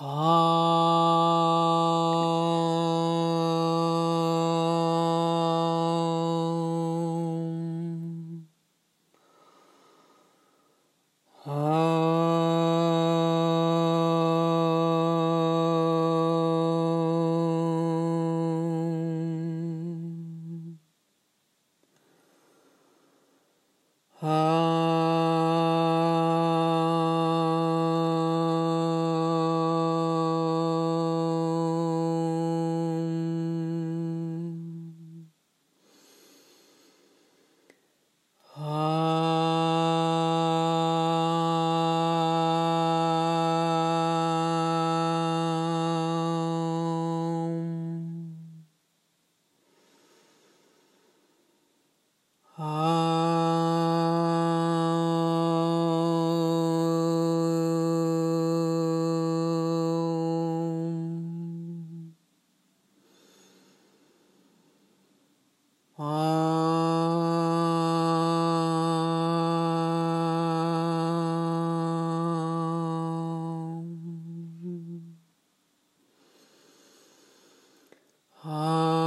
Ah. Ah. Um, um.